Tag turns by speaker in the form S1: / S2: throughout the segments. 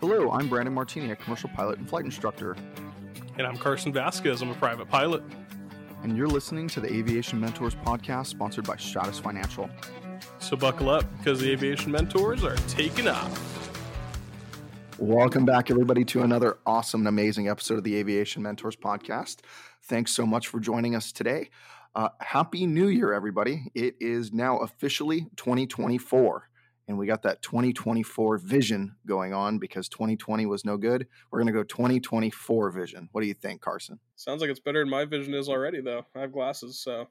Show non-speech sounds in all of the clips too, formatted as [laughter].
S1: Hello, I'm Brandon Martini, a commercial pilot and flight instructor.
S2: And I'm Carson Vasquez. I'm a private pilot.
S1: And you're listening to the Aviation Mentors podcast sponsored by Stratus Financial.
S2: So buckle up because the Aviation Mentors are taking off.
S1: Welcome back, everybody, to another awesome and amazing episode of the Aviation Mentors podcast. Thanks so much for joining us today. Uh, Happy New Year, everybody. It is now officially 2024 and we got that 2024 vision going on because 2020 was no good. We're going to go 2024 vision. What do you think, Carson?
S2: Sounds like it's better than my vision is already, though. I have glasses, so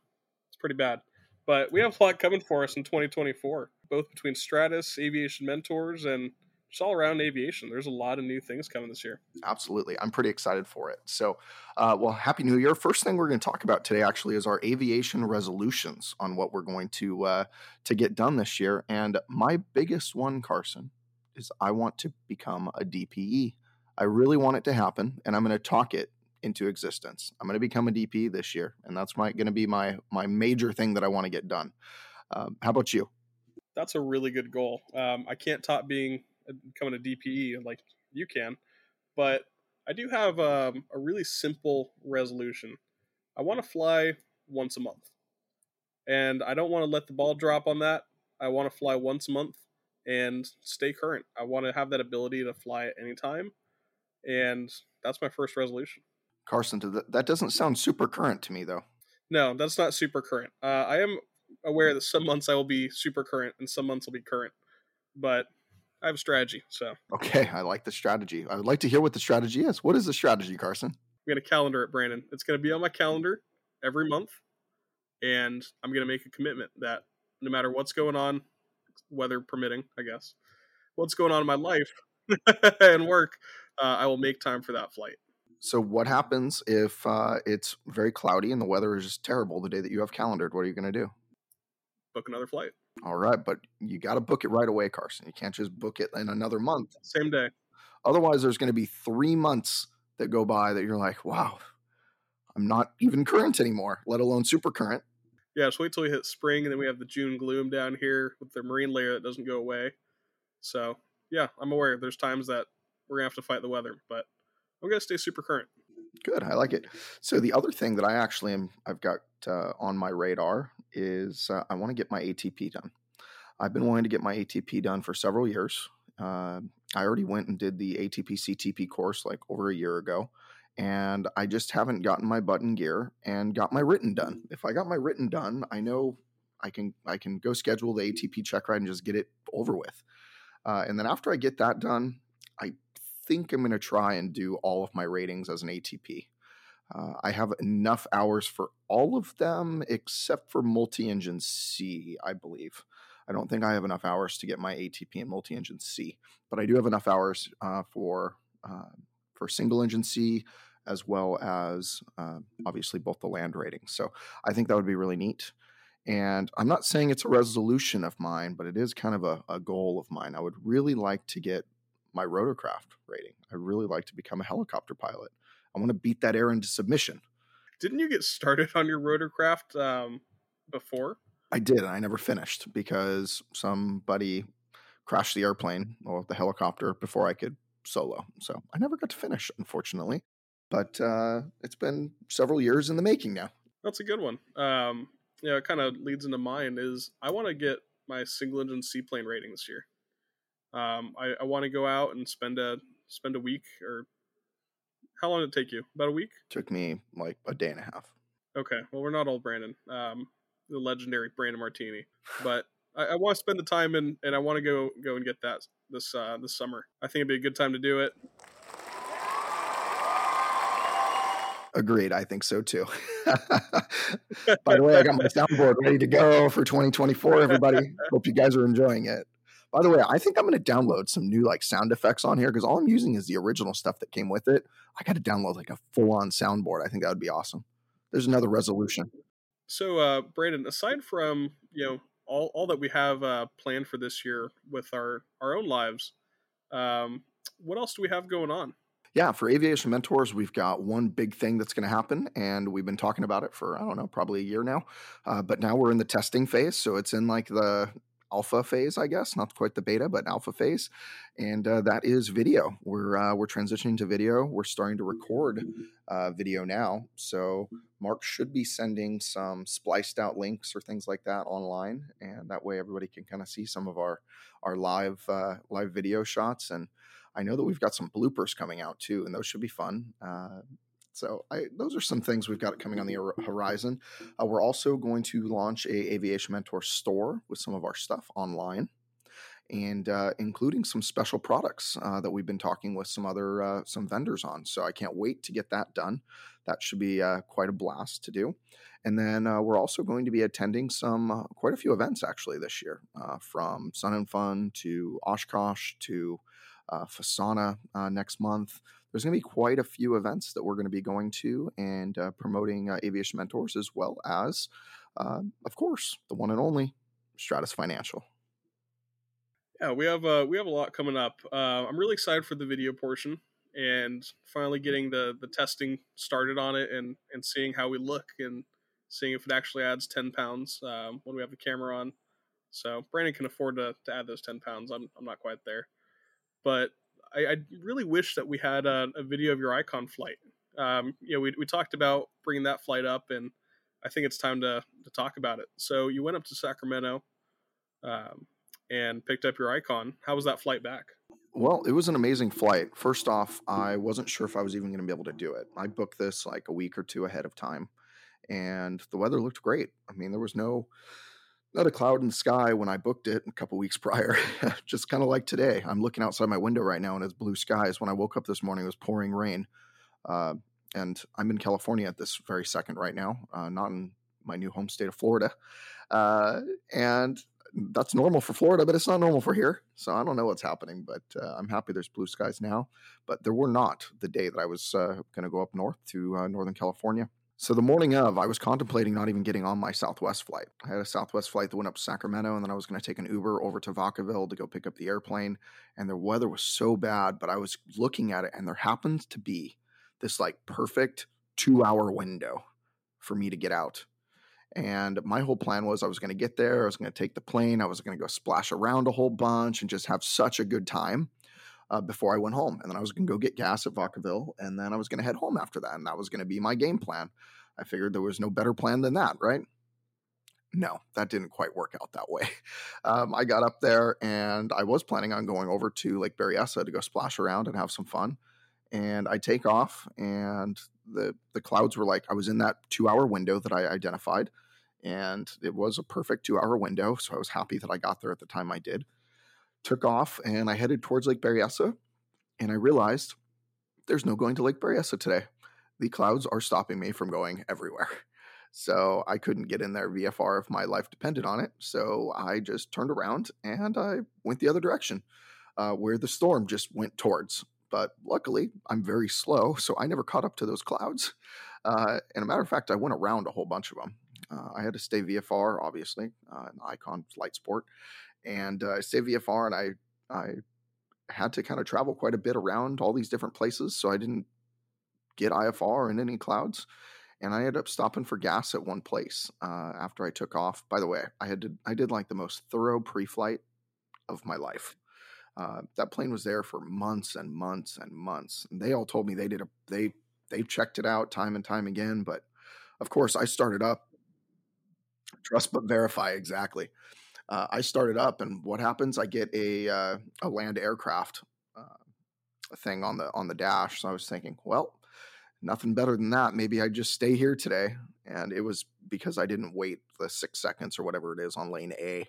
S2: it's pretty bad. But we have a lot coming for us in 2024, both between Stratus, Aviation Mentors, and just all around aviation. There's a lot of new things coming this year.
S1: Absolutely. I'm pretty excited for it. So, uh, well, Happy New Year. First thing we're going to talk about today actually is our aviation resolutions on what we're going to uh, to get done this year. And my biggest one, Carson, is I want to become a DPE. I really want it to happen, and I'm going to talk it into existence. I'm going to become a DPE this year, and that's my going to be my my major thing that I want to get done. Um, how about you?
S2: That's a really good goal. Um, I can't top being becoming a DPE like you can, but I do have um, a really simple resolution. I want to fly once a month, and I don't want to let the ball drop on that. I want to fly once a month and stay current. I want to have that ability to fly at any time, and that's my first resolution.
S1: Carson, that doesn't sound super current to me, though.
S2: No, that's not super current. Uh, I am aware that some months I will be super current and some months will be current, but I have a strategy. So
S1: okay, I like the strategy. I would like to hear what the strategy is. What is the strategy, Carson?
S2: I'm gonna calendar it, Brandon. It's gonna be on my calendar every month, and I'm gonna make a commitment that no matter what's going on, weather permitting, I guess, what's going on in my life [laughs] and work, uh, I will make time for that flight.
S1: So, what happens if uh, it's very cloudy and the weather is just terrible the day that you have calendared? What are you going to do?
S2: Book another flight.
S1: All right, but you got to book it right away, Carson. You can't just book it in another month.
S2: Same day.
S1: Otherwise, there's going to be three months that go by that you're like, wow, I'm not even current anymore, let alone super current.
S2: Yeah, just wait till we hit spring, and then we have the June gloom down here with the marine layer that doesn't go away. So, yeah, I'm aware there's times that we're going to have to fight the weather, but I'm going to stay super current.
S1: Good, I like it. So the other thing that I actually am, I've got uh, on my radar is uh, I want to get my ATP done. I've been wanting to get my ATP done for several years. Uh, I already went and did the ATP CTP course like over a year ago, and I just haven't gotten my button gear and got my written done. If I got my written done, I know I can I can go schedule the ATP check ride and just get it over with. Uh, and then after I get that done, I think I'm going to try and do all of my ratings as an ATP. Uh, I have enough hours for all of them except for multi engine sea, I believe. I don't think I have enough hours to get my ATP and multi engine sea, but I do have enough hours uh, for uh, for single engine sea as well as uh, obviously both the land ratings. So I think that would be really neat. And I'm not saying it's a resolution of mine, but it is kind of a, a goal of mine. I would really like to get my rotorcraft rating. I really like to become a helicopter pilot. I want to beat that air into submission.
S2: Didn't you get started on your rotorcraft um, before?
S1: I did. I never finished because somebody crashed the airplane or the helicopter before I could solo. So I never got to finish, unfortunately. But uh, it's been several years in the making now.
S2: That's a good one. Um, yeah, it kind of leads into mine. Is I want to get my single engine seaplane rating this year. Um, I, I want to go out and spend a spend a week or how long did it take you? About a week?
S1: Took me like a day and a half.
S2: Okay, well we're not old Brandon, um, the legendary Brandon Martini, but I, I want to spend the time and and I want to go go and get that this uh, this summer. I think it'd be a good time to do it.
S1: Agreed. I think so too. [laughs] By the way, I got my [laughs] soundboard ready to go for 2024. Everybody, hope you guys are enjoying it. By the way, I think I'm going to download some new like sound effects on here because all I'm using is the original stuff that came with it. I got to download like a full on soundboard. I think that would be awesome. There's another resolution.
S2: So, uh, Brandon, aside from you know all, all that we have uh, planned for this year with our our own lives, um, what else do we have going on?
S1: Yeah, for aviation mentors, we've got one big thing that's going to happen, and we've been talking about it for I don't know, probably a year now. Uh, but now we're in the testing phase, so it's in like the alpha phase, I guess, not quite the beta, but alpha phase, and uh, that is video. We're uh, we're transitioning to video. We're starting to record uh, video now, so Mark should be sending some spliced out links or things like that online, and that way everybody can kind of see some of our our live uh, live video shots. And I know that we've got some bloopers coming out too, and those should be fun. So I, those are some things we've got coming on the horizon. Uh, we're also going to launch a Aviation Mentor store with some of our stuff online, and uh, including some special products uh, that we've been talking with some other uh, some vendors on. So I can't wait to get that done. That should be uh, quite a blast to do. And then uh, we're also going to be attending some quite a few events actually this year, from Sun and Fun to Oshkosh to Fasana next month there's going to be quite a few events that we're going to be going to and uh, promoting uh, aviation mentors as well as, uh, of course, the one and only Stratus Financial.
S2: Yeah, we have uh, we have a lot coming up. Uh, I'm really excited for the video portion and finally getting the the testing started on it and and seeing how we look and seeing if it actually adds 10 pounds um, when we have the camera on. So Brandon can afford to, to add those 10 pounds. I'm, I'm not quite there. But I, I really wish that we had a, a video of your icon flight. Um, you know, we, we talked about bringing that flight up, and I think it's time to, to talk about it. So you went up to Sacramento um, and picked up your icon. How was that flight back?
S1: Well, it was an amazing flight. First off, I wasn't sure if I was even going to be able to do it. I booked this like a week or two ahead of time, and the weather looked great. I mean, there was no not a cloud in the sky when I booked it a couple weeks [laughs] prior. Just kind of like today. I'm looking outside my window right now and it's blue skies. When I woke up this morning, it was pouring rain. Uh, and I'm in California at this very second right now, uh, not in my new home state of Florida. Uh, and that's normal for Florida, but it's not normal for here. So I don't know what's happening, but uh, I'm happy there's blue skies now. But there were not the day that I was uh, going to go up north to uh, Northern California. So the morning of, I was contemplating not even getting on my Southwest flight. I had a Southwest flight that went up to Sacramento, and then I was going to take an Uber over to Vacaville to go pick up the airplane. And the weather was so bad, but I was looking at it, and there happens to be this like perfect two hour window for me to get out. And my whole plan was I was going to get there, I was going to take the plane, I was going to go splash around a whole bunch and just have such a good time uh, before I went home. And then I was going to go get gas at Vacaville, and then I was going to head home after that. And that was going to be my game plan. I figured there was no better plan than that, right? No, that didn't quite work out that way. [laughs] Um, I got up there and I was planning on going over to Lake Berryessa to go splash around and have some fun. And I take off, and the the clouds were like I was in that two hour window that I identified, and it was a perfect two hour window. So I was happy that I got there at the time I did took off and I headed towards Lake Berryessa. And I realized there's no going to Lake Berryessa today. The clouds are stopping me from going everywhere. [laughs] So I couldn't get in there VFR if my life depended on it. So I just turned around and I went the other direction uh, where the storm just went towards. But luckily, I'm very slow, so I never caught up to those clouds. Uh, and a matter of fact, I went around a whole bunch of them. Uh, I had to stay VFR, obviously, uh, an Icon Flight Sport, and uh, I stayed VFR, and I I had to kind of travel quite a bit around all these different places, so I didn't get IFR in any clouds. And I ended up stopping for gas at one place uh, after I took off. By the way, I had to I did like the most thorough pre-flight of my life. Uh, that plane was there for months and months and months. And they all told me they did a they they checked it out time and time again. But of course, I started up. Trust but verify exactly uh, I started up, and what happens? I get a uh, a land aircraft uh, thing on the on the dash. So I was thinking, well, nothing better than that. Maybe I just stay here today. And it was because I didn't wait the six seconds or whatever it is on lane A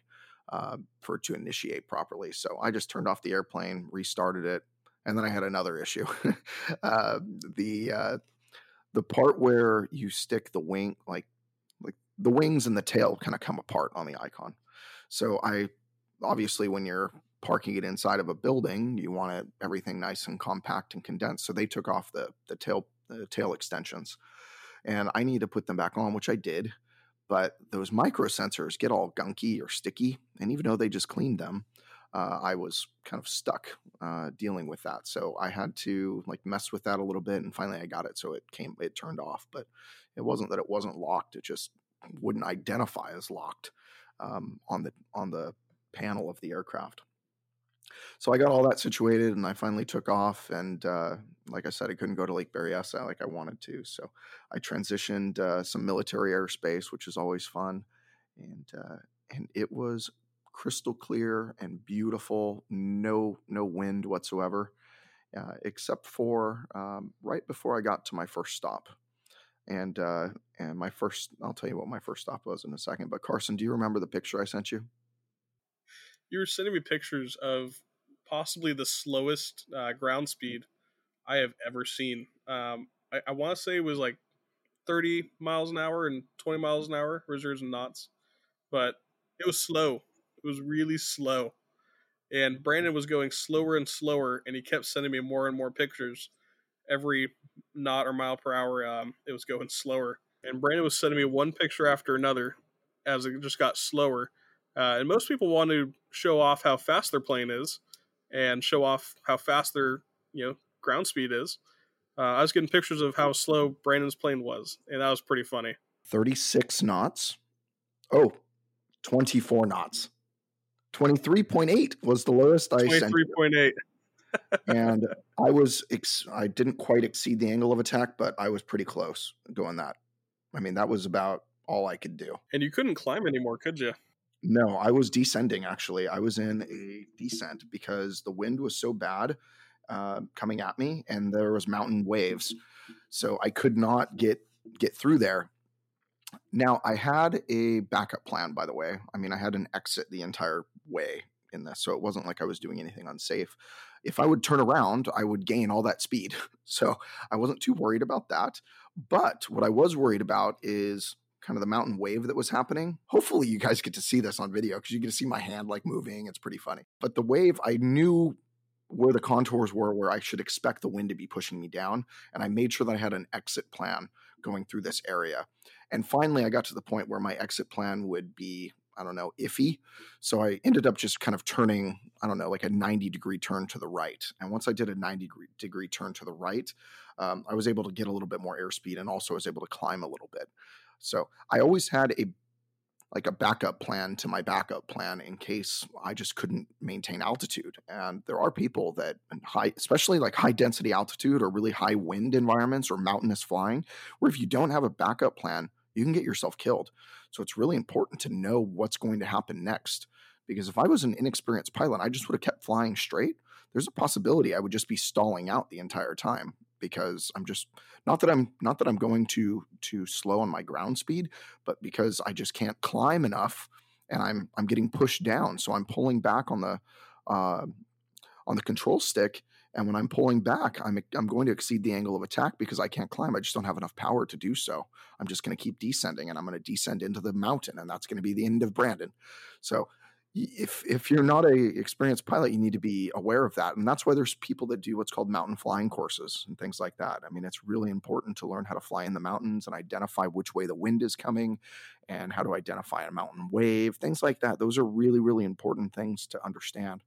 S1: uh, for it to initiate properly. So I just turned off the airplane, restarted it, and then I had another issue. [laughs] uh, the uh, the part where you stick the wing, like like the wings and the tail, kind of come apart on the icon. So I obviously when you're parking it inside of a building, you want it, everything nice and compact and condensed. So they took off the the tail the tail extensions, and I need to put them back on, which I did. But those micro sensors get all gunky or sticky, and even though they just cleaned them, uh, I was kind of stuck uh, dealing with that. So I had to like mess with that a little bit, and finally I got it. So it came, it turned off. But it wasn't that it wasn't locked; it just wouldn't identify as locked um, on the on the panel of the aircraft. So I got all that situated, and I finally took off. And uh, like I said, I couldn't go to Lake Berryessa like I wanted to, so I transitioned uh, some military airspace, which is always fun, and uh, and it was crystal clear and beautiful. No no wind whatsoever, uh, except for um, right before I got to my first stop. And uh, and my first, I'll tell you what my first stop was in a second. But Carson, do you remember the picture I sent you?
S2: You were sending me pictures of possibly the slowest uh, ground speed I have ever seen. Um, I, I want to say it was like 30 miles an hour and 20 miles an hour, reserves and knots, but it was slow. It was really slow. And Brandon was going slower and slower, and he kept sending me more and more pictures. Every knot or mile per hour, um, it was going slower. And Brandon was sending me one picture after another as it just got slower. Uh, and most people want to show off how fast their plane is and show off how fast their you know ground speed is. Uh, I was getting pictures of how slow Brandon's plane was, and that was pretty funny.
S1: 36 knots. Oh, 24 knots. 23.8 was the lowest I sent.
S2: 23.8.
S1: and I was, ex- I didn't quite exceed the angle of attack, but I was pretty close doing that. I mean, that was about all I could do.
S2: And you couldn't climb anymore, could you?
S1: No, I was descending actually. I was in a descent because the wind was so bad uh, coming at me, and there was mountain waves, so I could not get get through there. Now I had a backup plan, by the way. I mean, I had an exit the entire way in this, so it wasn't like I was doing anything unsafe. If I would turn around, I would gain all that speed, [laughs] so I wasn't too worried about that. But what I was worried about is kind of the mountain wave that was happening. Hopefully, you guys get to see this on video because you get to see my hand like moving. It's pretty funny. But the wave, I knew where the contours were where I should expect the wind to be pushing me down. And I made sure that I had an exit plan going through this area. And finally, I got to the point where my exit plan would be, I don't know, iffy. So I ended up just kind of turning, I don't know, like a 90 degree turn to the right. And once I did a 90 degree, degree turn to the right, um, I was able to get a little bit more airspeed and also was able to climb a little bit. So I always had a like a backup plan to my backup plan in case I just couldn't maintain altitude. And there are people that high, especially like high density altitude or really high wind environments or mountainous flying, where if you don't have a backup plan, you can get yourself killed. So it's really important to know what's going to happen next. Because if I was an inexperienced pilot, I just would have kept flying straight. There's a possibility I would just be stalling out the entire time because I'm just not that I'm not that I'm going to to slow on my ground speed, but because I just can't climb enough and I'm I'm getting pushed down. So I'm pulling back on the uh, on the control stick, and when I'm pulling back, I'm I'm going to exceed the angle of attack because I can't climb. I just don't have enough power to do so. I'm just going to keep descending, and I'm going to descend into the mountain, and that's going to be the end of Brandon. So if if you're not a experienced pilot, you need to be aware of that, and that's why there's people that do what's called mountain flying courses and things like that. I mean, it's really important to learn how to fly in the mountains and identify which way the wind is coming, and how to identify a mountain wave, things like that. Those are really really important things to understand,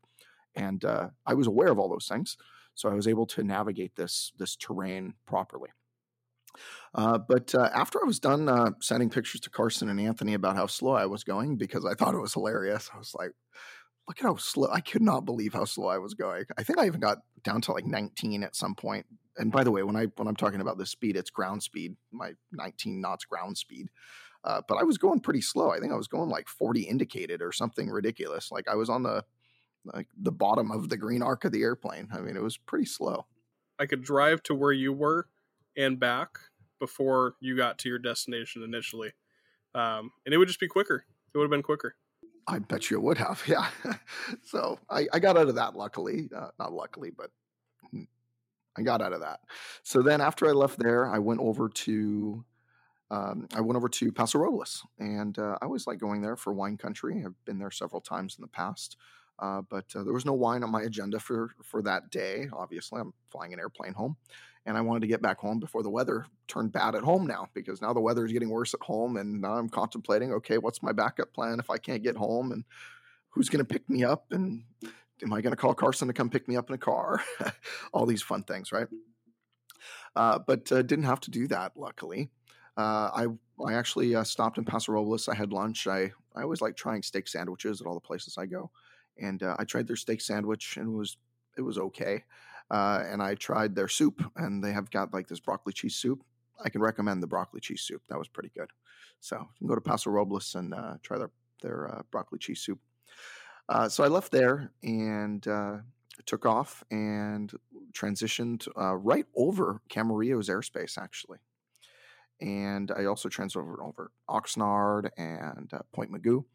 S1: and uh, I was aware of all those things, so I was able to navigate this this terrain properly. Uh, but uh, after I was done uh, sending pictures to Carson and Anthony about how slow I was going because I thought it was hilarious, I was like, look at how slow. I could not believe how slow I was going. I think I even got down to like 19 at some point. And by the way, when I when I'm talking about the speed, it's ground speed, my 19 knots ground speed. Uh, but I was going pretty slow. I think I was going like 40 indicated or something ridiculous. Like I was on the like the bottom of the green arc of the airplane. I mean, it was pretty slow.
S2: I could drive to where you were and back before you got to your destination initially. Um, and it would just be quicker. It would have been quicker.
S1: I bet you it would have. [laughs] Yeah. so I, I got out of that luckily. Uh, not luckily, but I got out of that. So then after I left there, I went over to um, I went over to Paso Robles, and uh, I always like going there for wine country. I've been there several times in the past, uh, but uh, there was no wine on my agenda for for that day. Obviously, I'm flying an airplane home, and I wanted to get back home before the weather turned bad at home now because now the weather is getting worse at home and now I'm contemplating okay what's my backup plan if I can't get home and who's going to pick me up and am I going to call Carson to come pick me up in a car? [laughs] All these fun things right? Uh, but uh, didn't have to do that luckily. Uh, I I actually uh, stopped in Paso Robles I had lunch I I always like trying steak sandwiches at all the places I go, and uh, I tried their steak sandwich and it was it was okay. Uh, and I tried their soup, and they have got like this broccoli cheese soup. I can recommend the broccoli cheese soup. That was pretty good. So you can go to Paso Robles and uh, try their their uh, broccoli cheese soup. Uh, so I left there and uh, took off and transitioned right over Camarillo's airspace, actually. And I also transferred over Oxnard and Point Mugu.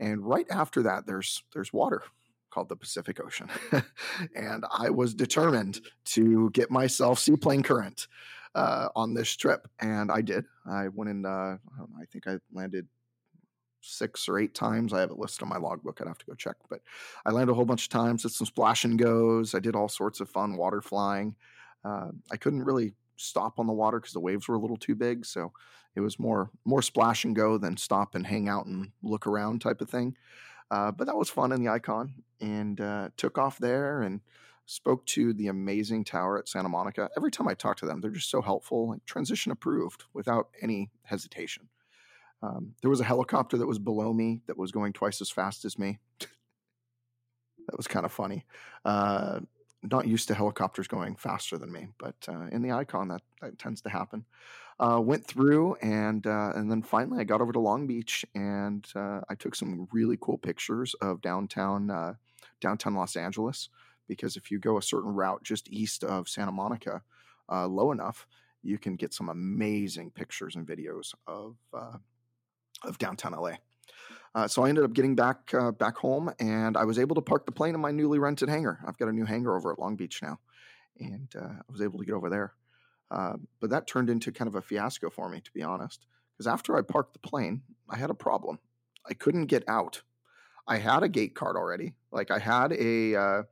S1: And right after that, there's there's water called the Pacific Ocean, [laughs] and I was determined to get myself seaplane current uh, on this trip, and I did. I went in. Uh, I think I landed six or eight times. I have a list on my logbook. I'd have to go check, but I landed a whole bunch of times. Did some splash and goes. I did all sorts of fun water flying. Uh, I couldn't really stop on the water because the waves were a little too big, so it was more more splash and go than stop and hang out and look around type of thing. Uh, but that was fun in the icon and uh, took off there and spoke to the amazing tower at Santa Monica. Every time I talk to them, they're just so helpful, like transition approved without any hesitation. Um, there was a helicopter that was below me that was going twice as fast as me. that was kind of funny. Uh, not used to helicopters going faster than me, but uh, in the icon that, that tends to happen. Uh, went through and uh, and then finally I got over to Long Beach and uh, I took some really cool pictures of downtown uh, downtown Los Angeles because if you go a certain route just east of Santa Monica, uh, low enough, you can get some amazing pictures and videos of of downtown LA. Uh, so I ended up getting back uh, back home, and I was able to park the plane in my newly rented hangar. I've got a new hangar over at Long Beach now, and uh, I was able to get over there. Uh, but that turned into kind of a fiasco for me, to be honest, because after I parked the plane, I had a problem. I couldn't get out. I had a gate card already. Like I had a uh,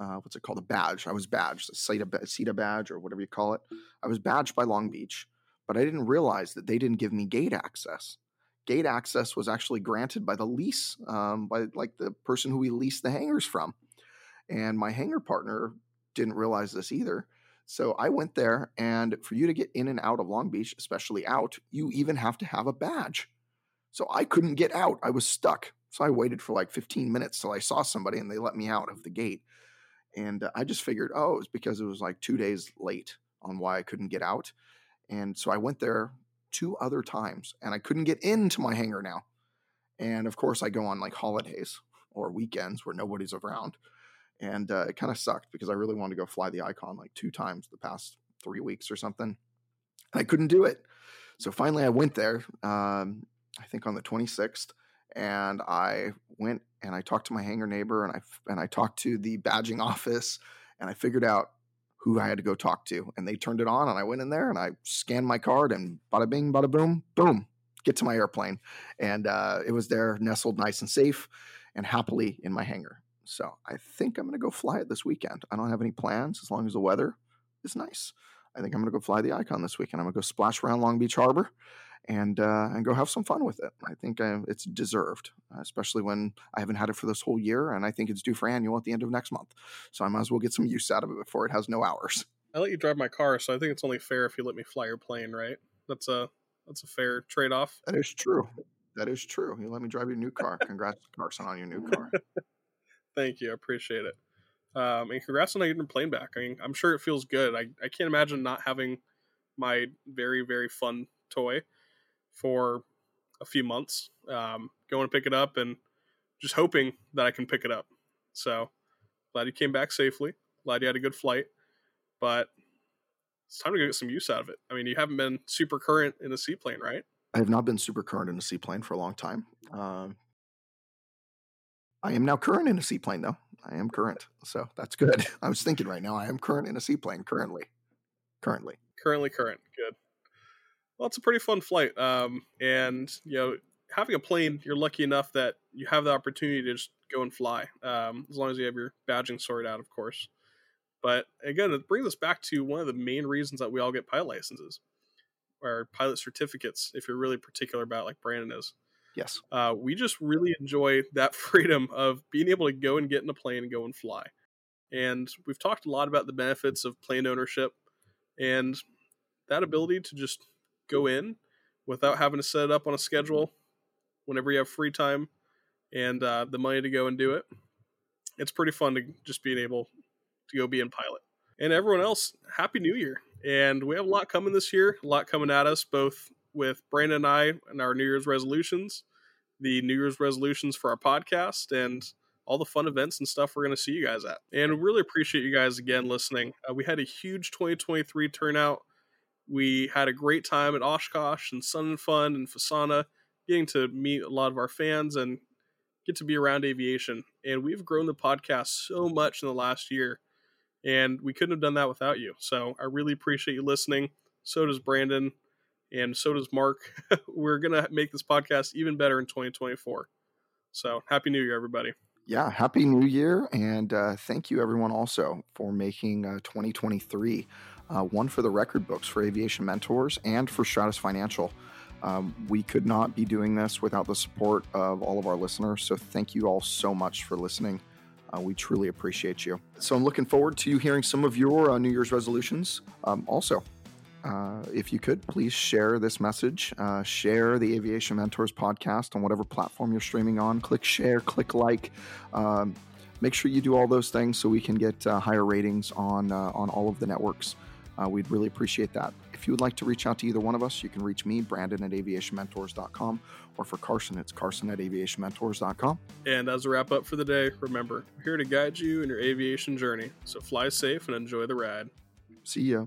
S1: uh, what's it called? A badge. I was badged, a SIDA badge or whatever you call it. I was badged by Long Beach, but I didn't realize that they didn't give me gate access gate access was actually granted by the lease, um, by like the person who we leased the hangars from. And my hangar partner didn't realize this either. So I went there, and for you to get in and out of Long Beach, especially out, you even have to have a badge. So I couldn't get out. I was stuck. So I waited for like 15 minutes till I saw somebody and they let me out of the gate. And uh, I just figured, oh, it was because it was like two days late on why I couldn't get out. And so I went there two other times and I couldn't get into my hangar now. And of course, I go on like holidays or weekends where nobody's around. And uh, it kind of sucked because I really wanted to go fly the icon like two times the past three weeks or something. And I couldn't do it. So finally, I went there, um, I think on the 26th, and I went and I talked to my hangar neighbor and I, and I talked to the badging [laughs] office and I figured out who I had to go talk to. And they turned it on, and I went in there and I scanned my card, and bada bing, bada boom, boom, get to my airplane. And uh, it was there, nestled nice and safe and happily in my hangar. So I think I'm going to go fly it this weekend. I don't have any plans as long as the weather is nice. I think I'm going to go fly the Icon this weekend. I'm going to go splash around Long Beach Harbor and uh, and go have some fun with it. I think I, uh, it's deserved, especially when I haven't had it for this whole year, and I think it's due for annual at the end of next month. So I might as well get some use out of it before it has no hours.
S2: I let you drive my car, so I think it's only fair if you let me fly your plane, right? That's a that's a fair trade off.
S1: That is true. That is true. You let me drive your new car. Congrats, Carson, on your new car. [laughs]
S2: Thank you. I appreciate it. Um, and congrats on getting plane back. I mean, I'm sure it feels good. I, I can't imagine not having my very, very fun toy for a few months. Um, going to pick it up and just hoping that I can pick it up. So glad you came back safely. Glad you had a good flight. But it's time to get some use out of it. I mean, you haven't been super current in a seaplane, right?
S1: I have not been super current in a seaplane for a long time. Um, I am now current in a seaplane, though. I am current, so that's good. [laughs] I was thinking right now, I am current in a seaplane currently. Currently.
S2: Currently current. Good well, it's a pretty fun flight. Um, and you know, having a plane, you're lucky enough that you have the opportunity to just go and fly, um, as long as you have your badging sorted out, of course. But again, it brings us back to one of the main reasons that we all get pilot licenses or pilot certificates, if you're really particular about, like Brandon is.
S1: Yes.
S2: Uh, we just really enjoy that [laughs] freedom of being able to go and get in a plane and go and fly. And we've talked a lot about the benefits of plane ownership and that ability to just go in without having to set it up on a schedule whenever you have free time and uh, the money to go and do it. It's pretty fun to just being able to go be in pilot. And everyone else, happy new year. And we have a lot coming this year, a lot coming at us, both with Brandon and I and our New Year's resolutions, the New Year's resolutions for our podcast, and all the fun events and stuff we're going to see you guys at. And we really appreciate you guys again listening. Uh, we had a huge 2023 turnout. We had a great time at Oshkosh and Sun and Fun and Fasana, getting to meet a lot of our fans and get to be around aviation. And we've grown the podcast so much in the last year, and we couldn't have done that without you. So I really appreciate you listening. So does Brandon, and so does Mark. [laughs] We're to make this podcast even better in 2024. So happy New Year, everybody.
S1: Yeah, happy New Year, and uh, thank you everyone also for making uh, 2023 uh, one for the record books for Aviation Mentors and for Stratus Financial. Um, we could not be doing this without the support of all of our listeners. So thank you all so much for listening. Uh, we truly appreciate you. So I'm looking forward to hearing some of your uh, New Year's resolutions. Um, also, uh, if you could, please share this message. Uh, share the Aviation Mentors podcast on whatever platform you're streaming on. Click share, click like. Um, make sure you do all those things so we can get uh, higher ratings on uh, on all of the networks. Uh, we'd really appreciate that. If you would like to reach out to either one of us, you can reach me, Brandon at aviationmentors.com, or for Carson, it's Carson at aviationmentors.com.
S2: And as a wrap up for the day, remember, we're here to guide you in your aviation journey. So fly safe and enjoy the ride.
S1: See ya.